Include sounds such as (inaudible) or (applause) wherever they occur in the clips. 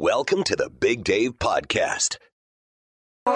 Welcome to the Big Dave Podcast. B105.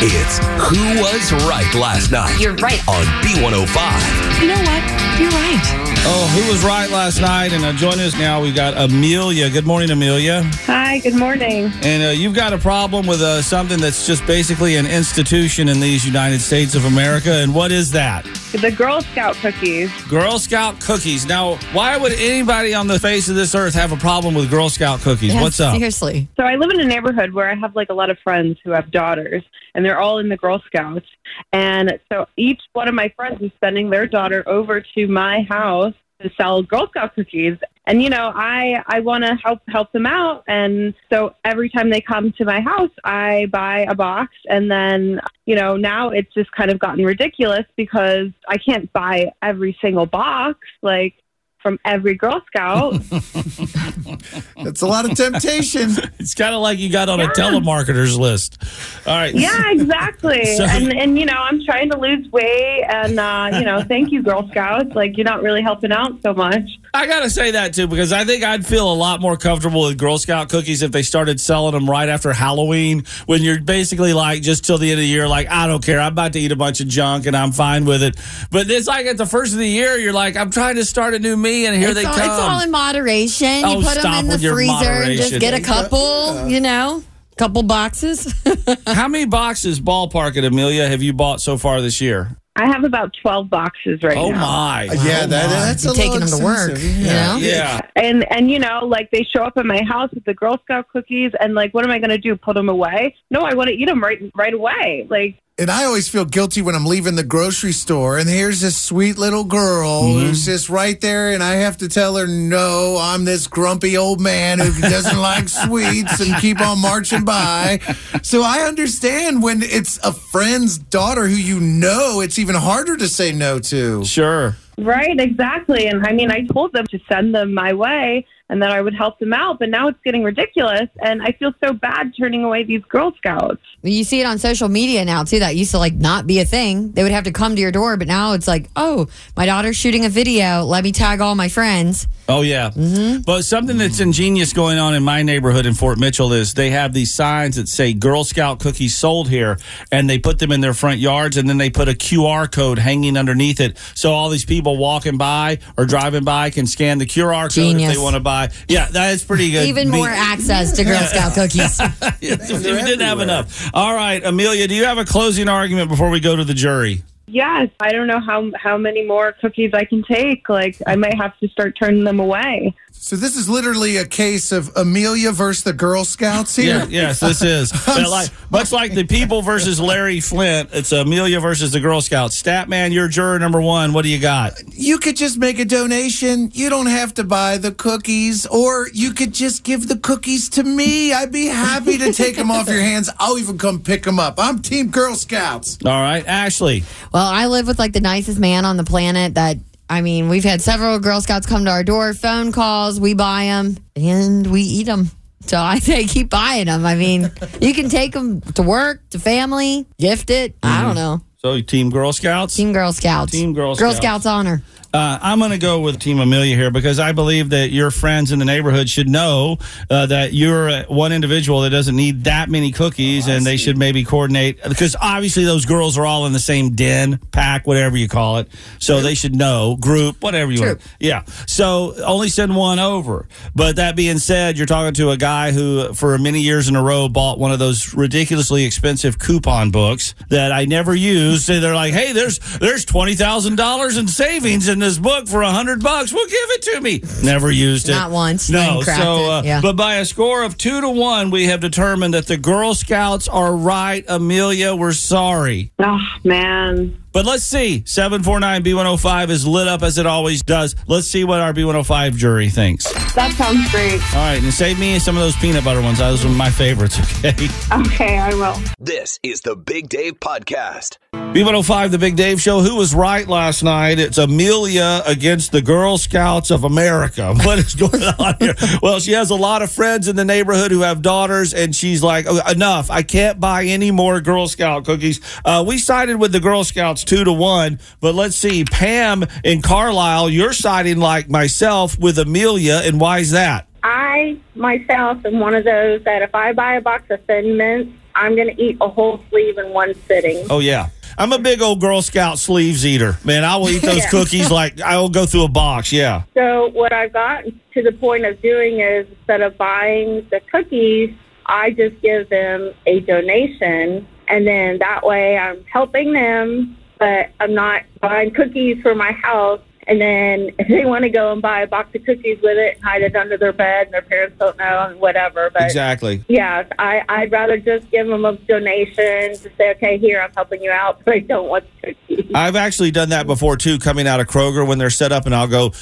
It's Who Was Right Last Night You're right. on B105. You know what? You're right. Oh, who was right last night? And uh, joining us now, we got Amelia. Good morning, Amelia. Hi, good morning. And uh, you've got a problem with uh, something that's just basically an institution in these United States of America. And what is that? The Girl Scout cookies. Girl Scout cookies. Now, why would anybody on the face of this earth have a problem with Girl Scout cookies? Yeah, What's up? Seriously. So I live in a neighborhood where I have like a lot of friends who have daughters, and they're all in the Girl Scouts. And so each one of my friends is sending their daughter over to my house to sell Girl Scout cookies. And you know, I I want to help help them out, and so every time they come to my house, I buy a box, and then you know now it's just kind of gotten ridiculous because I can't buy every single box. Like from every Girl Scout. (laughs) That's a lot of temptation. It's kind of like you got on a telemarketer's list. All right. Yeah, exactly. (laughs) So- and and you know, I'm trying to lose weight, and uh, you know, thank you, Girl Scouts. Like you're not really helping out so much. I gotta say that too because I think I'd feel a lot more comfortable with Girl Scout cookies if they started selling them right after Halloween, when you're basically like just till the end of the year, like I don't care, I'm about to eat a bunch of junk and I'm fine with it. But it's like at the first of the year, you're like, I'm trying to start a new me, and here it's, they all, come. it's all in moderation. Oh, you put them stop in the with your freezer and just get a couple, you know, couple boxes. (laughs) How many boxes, ballpark at Amelia, have you bought so far this year? I have about 12 boxes right now. Oh now. my! Uh, yeah, that, that's You're a taking them to work, expensive, you yeah. know? Yeah. And and you know, like they show up at my house with the Girl Scout cookies, and like, what am I going to do? Put them away? No, I want to eat them right right away. Like And I always feel guilty when I'm leaving the grocery store and here's this sweet little girl mm-hmm. who's just right there and I have to tell her, no, I'm this grumpy old man who doesn't like (laughs) sweets and keep on marching by. So I understand when it's a friend's daughter who you know, it's even harder to say no to. Sure. Right, exactly. And I mean, I told them to send them my way and that I would help them out, but now it's getting ridiculous. And I feel so bad turning away these Girl Scouts. you see it on social media now too. That used to like not be a thing. They would have to come to your door, but now it's like, oh, my daughter's shooting a video. Let me tag all my friends. Oh yeah, Mm-hmm. but something that's ingenious going on in my neighborhood in Fort Mitchell is they have these signs that say Girl Scout cookies sold here, and they put them in their front yards, and then they put a QR code hanging underneath it, so all these people walking by or driving by can scan the QR code if they want to buy. Yeah, that is pretty good. Even more access to Girl Scout cookies. (laughs) we didn't have enough. All right, Amelia, do you have a closing argument before we go to the jury? Yes, I don't know how how many more cookies I can take. Like I might have to start turning them away. So this is literally a case of Amelia versus the Girl Scouts here. Yeah, yes, (laughs) this is. They're like, much like the people versus Larry Flynt, it's Amelia versus the Girl Scouts. Statman, you're juror number one. What do you got? You could just make a donation. You don't have to buy the cookies, or you could just give the cookies to me. I'd be happy to take them off your hands. I'll even come pick them up. I'm Team Girl Scouts. All right, Ashley. Well, I live with like the nicest man on the planet that I mean, we've had several Girl Scouts come to our door, phone calls, we buy them and we eat them. So I (laughs) say keep buying them. I mean, you can take them to work, to family, gift it. I mm-hmm. don't know. So, Team Girl Scouts? Team Girl Scouts. Team Girl Girl Scouts. Scouts honor. Uh, I'm going to go with Team Amelia here because I believe that your friends in the neighborhood should know uh, that you're uh, one individual that doesn't need that many cookies, and they should maybe coordinate because obviously those girls are all in the same den, pack, whatever you call it. So they should know group, whatever you want. Yeah. So only send one over. But that being said, you're talking to a guy who, for many years in a row, bought one of those ridiculously expensive coupon books that I never used. And they're like, "Hey, there's there's twenty thousand dollars in savings in this book for a hundred bucks. Well, give it to me." Never used it. Not once. No. So, uh, Yeah. but by a score of two to one, we have determined that the Girl Scouts are right. Amelia, we're sorry. Oh man, But let's see. 749 B105 is lit up as it always does. Let's see what our B105 jury thinks. That sounds great. All right, and save me some of those peanut butter ones. Those are my favorites, (laughs) okay? Okay, I will. This is the Big Dave Podcast. B105, the Big Dave Show. Who was right last night? It's Amelia against the Girl Scouts of America. (laughs) What is going on here? Well, she has a lot of friends in the neighborhood who have daughters, and she's like, "Oh, enough. I can't buy any more Girl Scout cookies. Uh, we sided with the Girl Scouts two to one, but let's see. Pam in Carlisle, you're siding like myself with Amelia, and why is that? I myself am one of those that if I buy a box of Thin Mints, I'm going to eat a whole sleeve in one sitting. Oh yeah. I'm a big old Girl Scout sleeves eater. Man, I will eat those (laughs) Yeah. cookies like I will go through a box. Yeah. So what I've gotten to the point of doing is instead of buying the cookies, I just give them a donation, and then that way I'm helping them, but I'm not buying cookies for my house. And then if (laughs) they want to go and buy a box of cookies with it and hide it under their bed, and their parents don't know, and whatever. But Exactly. yeah, I, I'd rather just give them a donation to say, okay, here, I'm helping you out, (laughs) but I don't want the cookies. I've actually done that before too, coming out of Kroger when they're set up, and I'll go,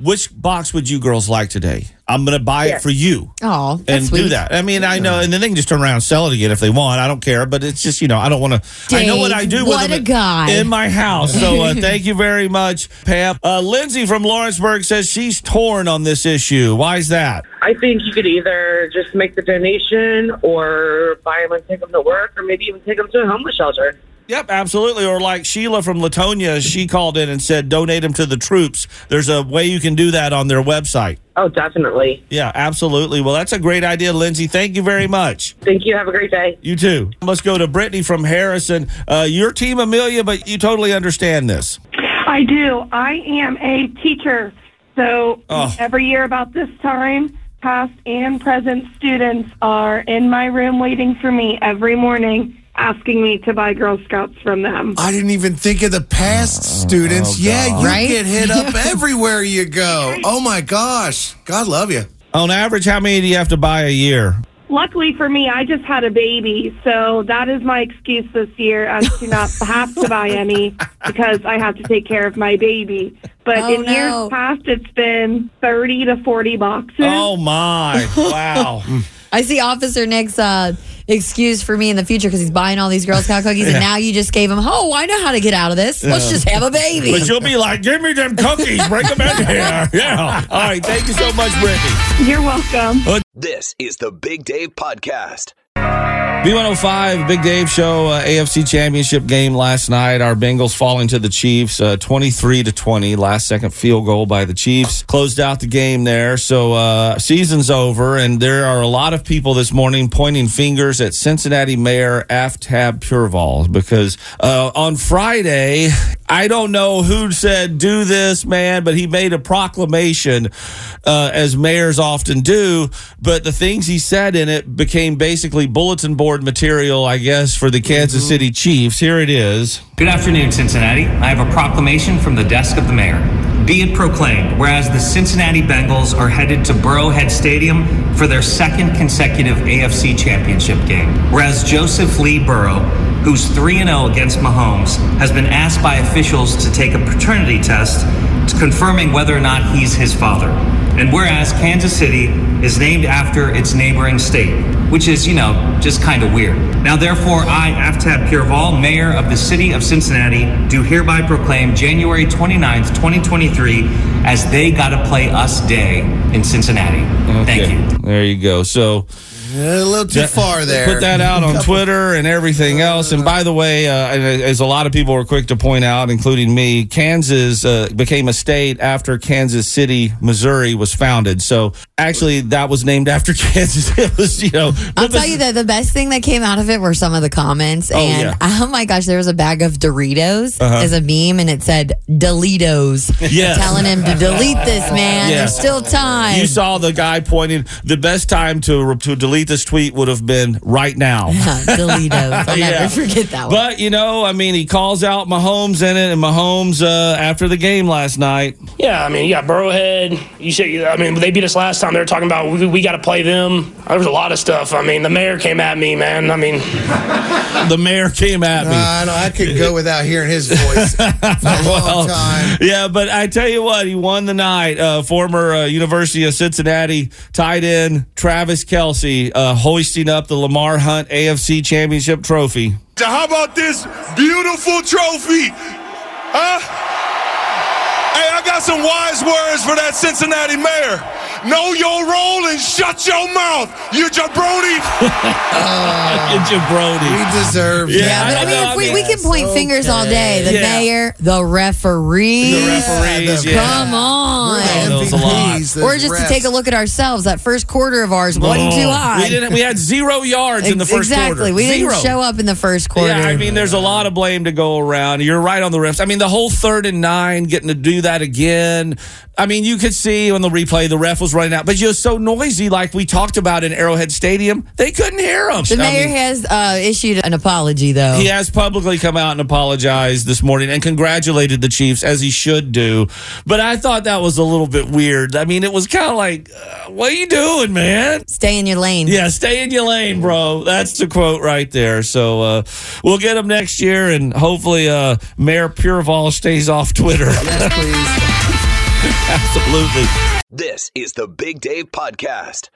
"Which box would you girls like today? I'm going to buy it for you." Oh, And sweet. do that. I mean, I know, and then they can just turn around and sell it again if they want. I don't care, but it's just you know, I don't want to. I know what I do what with them a guy. in my house. So uh, (laughs) thank you very much, Pam. Uh, Lindsay from Lawrenceburg says she's torn on this issue. Why is that? I think you could either just make the donation or buy them and take them to work or maybe even take them to a homeless shelter. Yep, absolutely. Or like Sheila from Latonia, she called in and said, donate them to the troops. There's a way you can do that on their website. Oh, definitely. Yeah, absolutely. Well, that's a great idea, Lindsay. Thank you very much. Thank you. Have a great day. You too. Let's go to Brittany from Harrison. Uh, your team, Amelia, but you totally understand this. I do. I am a teacher. So Oh. every year about this time, past and present students are in my room waiting for me every morning, asking me to buy Girl Scouts from them. I didn't even think of the past students. oh, yeah, you Right? get hit up (laughs) everywhere you go. Oh my gosh. God love you. On average, how many do you have to buy a year? Luckily for me, I just had a baby, so that is my excuse this year as to not (laughs) have to buy any because I have to take care of my baby. But Oh, in no. years past, it's been 30 to 40 boxes. Oh, my. Wow. (laughs) I see Officer Nick's uh, excuse for me in the future because he's buying all these Girl Scout cookies, and now you just gave him, oh, I know how to get out of this. Let's just have a baby. but you'll be like, give me them cookies. Bring them in here. (laughs) Yeah. All right. Thank you so much, Brittany. You're welcome. Uh, this is the Big Dave Podcast. B105, Big Dave Show, uh, AFC Championship game last night. Our Bengals falling to the Chiefs, uh, 23 to 20. Last second field goal by the Chiefs closed out the game there. So uh, season's over, and there are a lot of people this morning pointing fingers at Cincinnati Mayor Aftab Pureval because uh, on Friday, I don't know who said do this, man, but he made a proclamation, uh, as mayors often do. But the things he said in it became basically bulletin board material, I guess, for the Kansas City Chiefs. Here it is. Good afternoon, Cincinnati. I have a proclamation from the desk of the mayor. Be it proclaimed, whereas the Cincinnati Bengals are headed to Burrowhead Stadium for their second consecutive AFC Championship game. Whereas Joseph Lee Burrow, who's 3 0 against Mahomes, has been asked by officials to take a paternity test to confirming whether or not he's his father. And whereas Kansas City is named after its neighboring state, which is, you know, just kind of weird. Now, therefore, I, Aftab Pureval, Mayor of the City of Cincinnati, do hereby proclaim January 29th, 2023, as They Gotta Play Us Day in Cincinnati. Thank you. There you go. So A little too that- far there. Put that out on Twitter and everything else. And by the way, uh, as a lot of people were quick to point out, including me, Kansas uh, became a state after Kansas City, Missouri was founded. So actually, that was named after (laughs) Kansas. It was, you know, I'll tell you that the best thing that came out of it were some of the comments. Oh, and yeah. Uh-huh. oh my gosh, there was a bag of Doritos as a meme, and it said Delitos. (laughs) Yes. Telling him to delete this, man. Yeah. There's still time. You saw the guy pointing. The best time to to delete delete this tweet would have been right now. (laughs) Delitos. I'll (laughs) Yeah. never forget that one. But you know, I mean, he calls out Mahomes in it, and Mahomes uh, after the game last night. Yeah, I mean, you got Burrowhead. You said, I mean, they beat us last time. They were talking about we, we got to play them. There was a lot of stuff. I mean, the mayor came at me, man. I mean, (laughs) The mayor came at me. I know I could go without hearing his voice for a long time. Yeah, but I tell you what, he won the night. Uh, former uh, University of Cincinnati tight end Travis Kelce uh, hoisting up the Lamar Hunt AFC Championship trophy. So how about this beautiful trophy? Huh? Hey, I got some wise words for that Cincinnati mayor. Know your role and shut your mouth, you jabroni. (laughs) Get your Brody. We deserve Yeah, yeah, but I mean, if we, we can point Yes, fingers all day. The Yeah. mayor, the referees. The referees, the- yeah. Come on. The those a lot. MVPs, Or just to take a look at ourselves, that first quarter of ours wasn't Oh, too high. We didn't. We had zero yards in the first exactly. quarter. We Zero. didn't show up in the first quarter. Yeah, I mean, there's a lot of blame to go around. You're right on the refs. I mean, the whole third and nine, getting to do that again. I mean, you could see on the replay the ref was running out, but you're so noisy, like we talked about in Arrowhead Stadium, they couldn't hear him. the I mayor mean, has uh, issued an apology, though. he has publicly come out and apologized this morning and congratulated the Chiefs as he should do. But I thought that was a little bit weird. I mean, it was kind of like, uh, "What are you doing, man?" Stay in your lane. Yeah, stay in your lane, bro. That's the quote right there. So uh, we'll get him next year, and hopefully uh, Mayor Pureval stays off Twitter. Yes, please. (laughs) Absolutely. This is the Big Dave Podcast.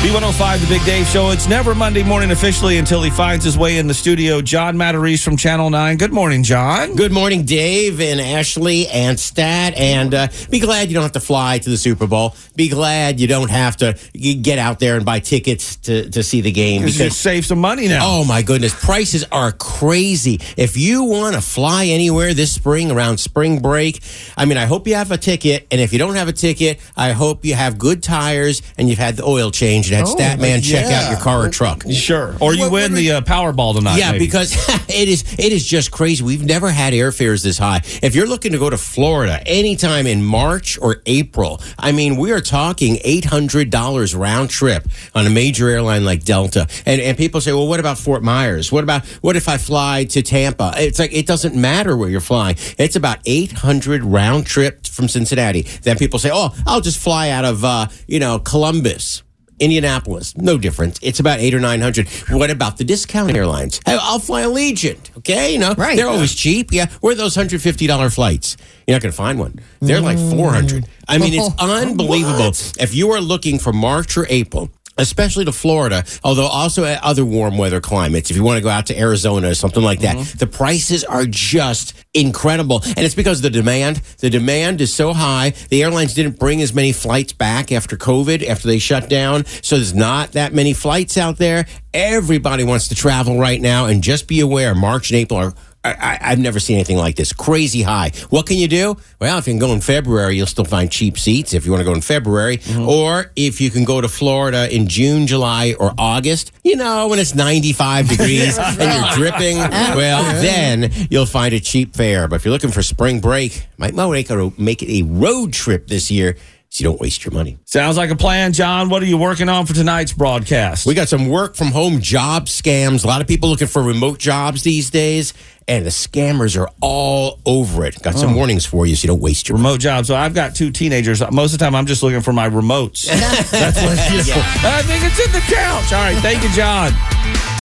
B105, the Big Dave Show. It's never Monday morning officially until he finds his way in the studio. John Matarese from Channel 9. Good morning, John. Good morning, Dave and Ashley and Stat. And uh, be glad you don't have to fly to the Super Bowl. Be glad you don't have to get out there and buy tickets to, to see the game Because you save some money now. Oh my goodness, prices are crazy. If you want to fly anywhere this spring around spring break, I mean, I hope you have a ticket. And if you don't have a ticket, I hope you have good tires and you've had the oil change and had Oh, Statman check yeah. out your car or truck. Sure. Or you What- win what the uh, Powerball tonight. Yeah, maybe. because (laughs) it is it is just crazy. We've never had airfares this high. If you're looking to go to Florida anytime in March or April, I mean, we are talking eight hundred dollars round trip on a major airline like Delta. And and people say, well, what about Fort Myers? What about what if I fly to Tampa? It's like it doesn't matter where you're flying. It's about eight hundred round trip from Cincinnati. Then people say, oh, I'll just fly out of uh, you know Columbus. Indianapolis, no difference. It's about eight or nine hundred. What about the discount airlines? Hey, I'll fly Allegiant. Okay, you know Right. they're always cheap. Yeah, where are those hundred fifty dollar flights? You're not going to find one. They're like four hundred. I mean, it's (laughs) unbelievable. If you are looking for March or April. Especially to Florida, although also at other warm weather climates. If you want to go out to Arizona or something like that, mm-hmm. the prices are just incredible. And it's because of the demand. The demand is so high. The airlines didn't bring as many flights back after COVID, after they shut down. So there's not that many flights out there. Everybody wants to travel right now. And just be aware, March and April are. I, I, I've never seen anything like this. Crazy high. What can you do? Well, if you can go in February, you'll still find cheap seats if you want to go in February. Mm-hmm. Or if you can go to Florida in June, July, or August, you know, when it's 95 (laughs) degrees and you're dripping, well, then you'll find a cheap fare. But if you're looking for spring break, might might make a- make it a road trip this year so you don't waste your money. Sounds like a plan, John. What are you working on for tonight's broadcast? We got some work from home job scams. A lot of people looking for remote jobs these days, and the scammers are all over it. Got some oh. warnings for you so you don't waste your remote job. So I've got two teenagers. Most of the time, I'm just looking for my remotes. (laughs) That's what it is. I think it's in the couch. All right. Thank you, John.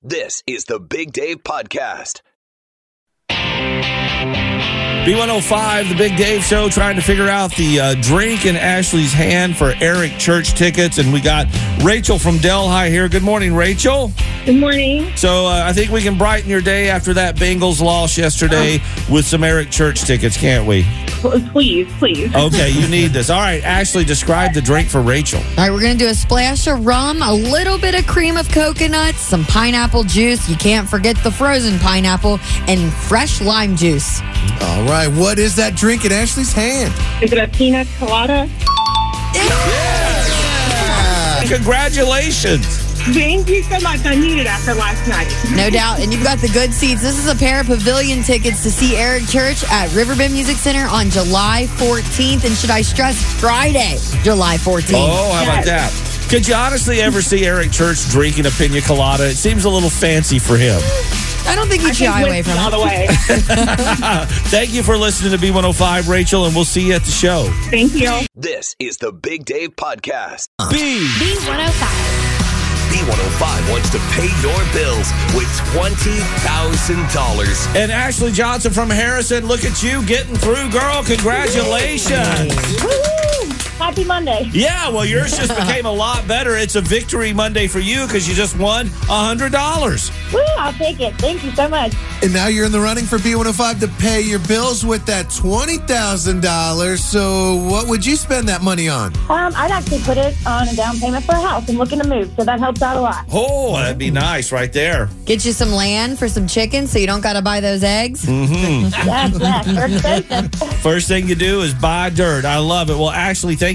This is the Big Dave Podcast. B105, the Big Dave Show, trying to figure out the uh, drink in Ashley's hand for Eric Church tickets. And we got Rachel from Delhi here. Good morning, Rachel. Good morning. So uh, I think we can brighten your day after that Bengals loss yesterday with some Eric Church tickets, can't we? Please, please. Okay, you need this. All right, Ashley, describe the drink for Rachel. All right, we're going to do a splash of rum, a little bit of cream of coconut, some pineapple juice. You can't forget the frozen pineapple, and fresh lime juice. All right, what is that drink in Ashley's hand? Is it a pina colada? Yes! Congratulations. Thank you so much. I need it after last night. No doubt. And you've got the good seats. This is a pair of pavilion tickets to see Eric Church at Riverbend Music Center on July 14th. And should I stress Friday, July 14th? Oh, how about that? Could you honestly ever see Eric Church drinking a pina colada? It seems a little fancy for him. I don't think he'd shy away from all the it. way. (laughs) Thank you for listening to B105, Rachel, and we'll see you at the show. Thank you. This is the Big Dave Podcast. B. B105. B105 wants to pay your bills with $20,000. And Ashley Johnson from Harrison, look at you getting through, girl. Congratulations. Happy Monday. Yeah, well, yours just (laughs) became a lot better. It's a victory Monday for you because you just won $100. Woo, I'll take it. Thank you so much. And now you're in the running for B105 to pay your bills with that $20,000. So, what would you spend that money on? Um, I'd actually put it on a down payment for a house. I'm looking to move, so that helps out a lot. Oh, that'd be nice right there. Get you some land for some chickens so you don't got to buy those eggs. Mm-hmm. (laughs) Yes, yes. They're. (laughs) First thing you do is buy dirt. I love it. Well, actually, thank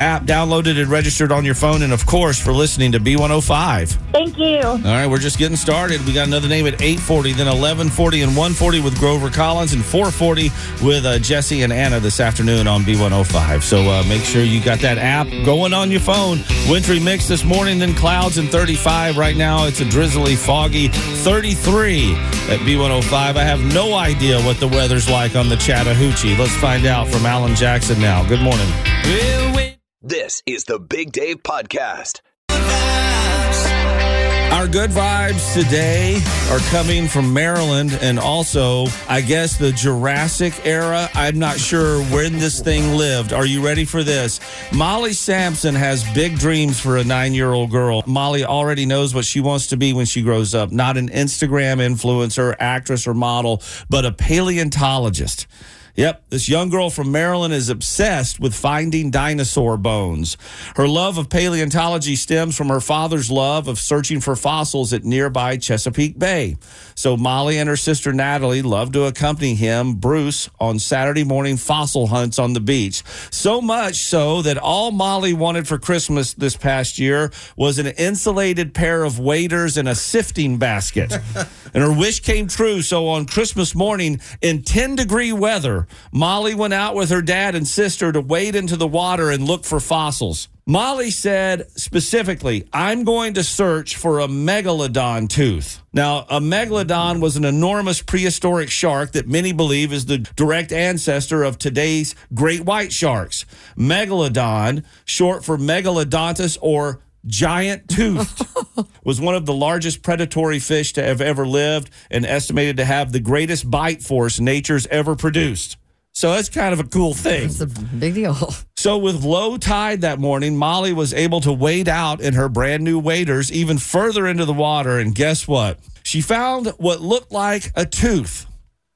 App downloaded and registered on your phone, and of course, for listening to B105. Thank you. All right, we're just getting started. We got another name at 840, then 1140 and 140 with Grover Collins, and 440 with uh, Jesse and Anna this afternoon on B105. So uh, make sure you got that app going on your phone. Wintry mix this morning, then clouds and 35. Right now, it's a drizzly, foggy 33 at B105. I have no idea what the weather's like on the Chattahoochee. Let's find out from Alan Jackson now. Good morning. This is the Big Dave Podcast. Our good vibes today are coming from Maryland and also, I guess, the Jurassic era. I'm not sure when this thing lived. Are you ready for this? Molly Sampson has big dreams for a nine year old girl. Molly already knows what she wants to be when she grows up not an Instagram influencer, actress, or model, but a paleontologist. Yep, this young girl from Maryland is obsessed with finding dinosaur bones. Her love of paleontology stems from her father's love of searching for fossils at nearby Chesapeake Bay. So Molly and her sister Natalie love to accompany him, Bruce, on Saturday morning fossil hunts on the beach. So much so that all Molly wanted for Christmas this past year was an insulated pair of waders and a sifting basket. (laughs) and her wish came true. So on Christmas morning, in 10 degree weather, Molly went out with her dad and sister to wade into the water and look for fossils. Molly said specifically, I'm going to search for a megalodon tooth. Now, a megalodon was an enormous prehistoric shark that many believe is the direct ancestor of today's great white sharks. Megalodon, short for megalodontus or giant toothed, (laughs) was one of the largest predatory fish to have ever lived and estimated to have the greatest bite force nature's ever produced. So that's kind of a cool thing. It's a big deal. So, with low tide that morning, Molly was able to wade out in her brand new waders even further into the water. And guess what? She found what looked like a tooth.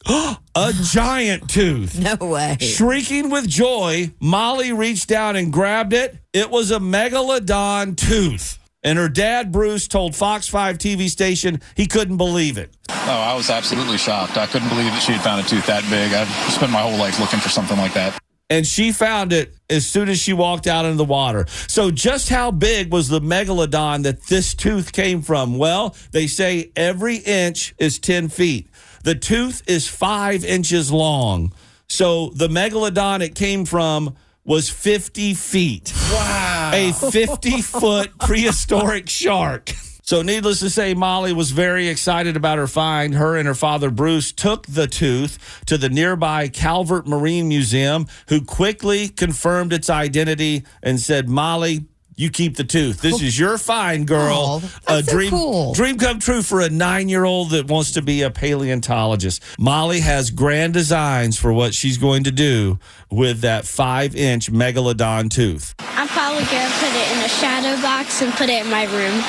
A giant tooth. No way. Shrieking with joy, Molly reached down and grabbed it. It was a megalodon tooth. And her dad, Bruce, told Fox 5 TV station he couldn't believe it. Oh, I was absolutely shocked. I couldn't believe that she had found a tooth that big. I've spent my whole life looking for something like that. And she found it as soon as she walked out into the water. So, just how big was the megalodon that this tooth came from? Well, they say every inch is 10 feet. The tooth is five inches long. So, the megalodon it came from was 50 feet. Wow. A 50 foot (laughs) prehistoric shark. So, needless to say, Molly was very excited about her find. Her and her father, Bruce, took the tooth to the nearby Calvert Marine Museum, who quickly confirmed its identity and said, Molly, you keep the tooth. This is your find, girl. Oh, that's so dream, cool. dream come true for a nine year old that wants to be a paleontologist. Molly has grand designs for what she's going to do with that five inch megalodon tooth. I'm probably gonna put it in a shadow box and put it in my room.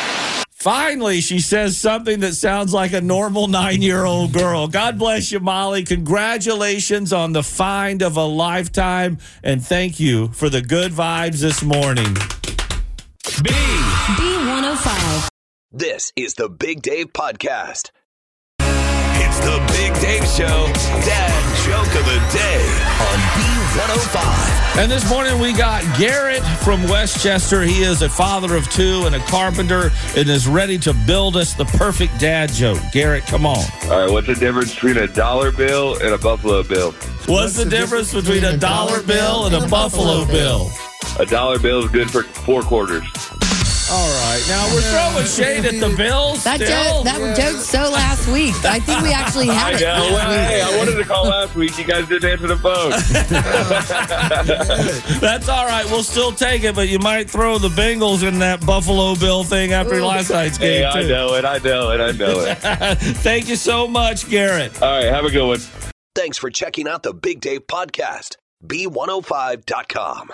Finally, she says something that sounds like a normal nine year old girl. God bless you, Molly. Congratulations on the find of a lifetime. And thank you for the good vibes this morning. B. B105. This is the Big Dave Podcast. It's the Big Dave Show, Dad Joke of the Day on B105. And this morning we got Garrett from Westchester. He is a father of two and a carpenter and is ready to build us the perfect dad joke. Garrett, come on. All right, what's the difference between a dollar bill and a buffalo bill? What's, the, difference between a dollar bill and a buffalo bill? A dollar bill is good for four quarters. All right. Now we're throwing shade at the Bills. That still. joke, that joke's so last week. I think we actually had I it. know. last Well, hey, I wanted to call last week. You guys didn't answer the phone. (laughs) That's all right. We'll still take it, but you might throw the Bengals in that Buffalo Bill thing after last night's game. hey, I know it. I know it. I know it. (laughs) Thank you so much, Garrett. All right, have a good one. Thanks for checking out the Big Dave Podcast. B105.com.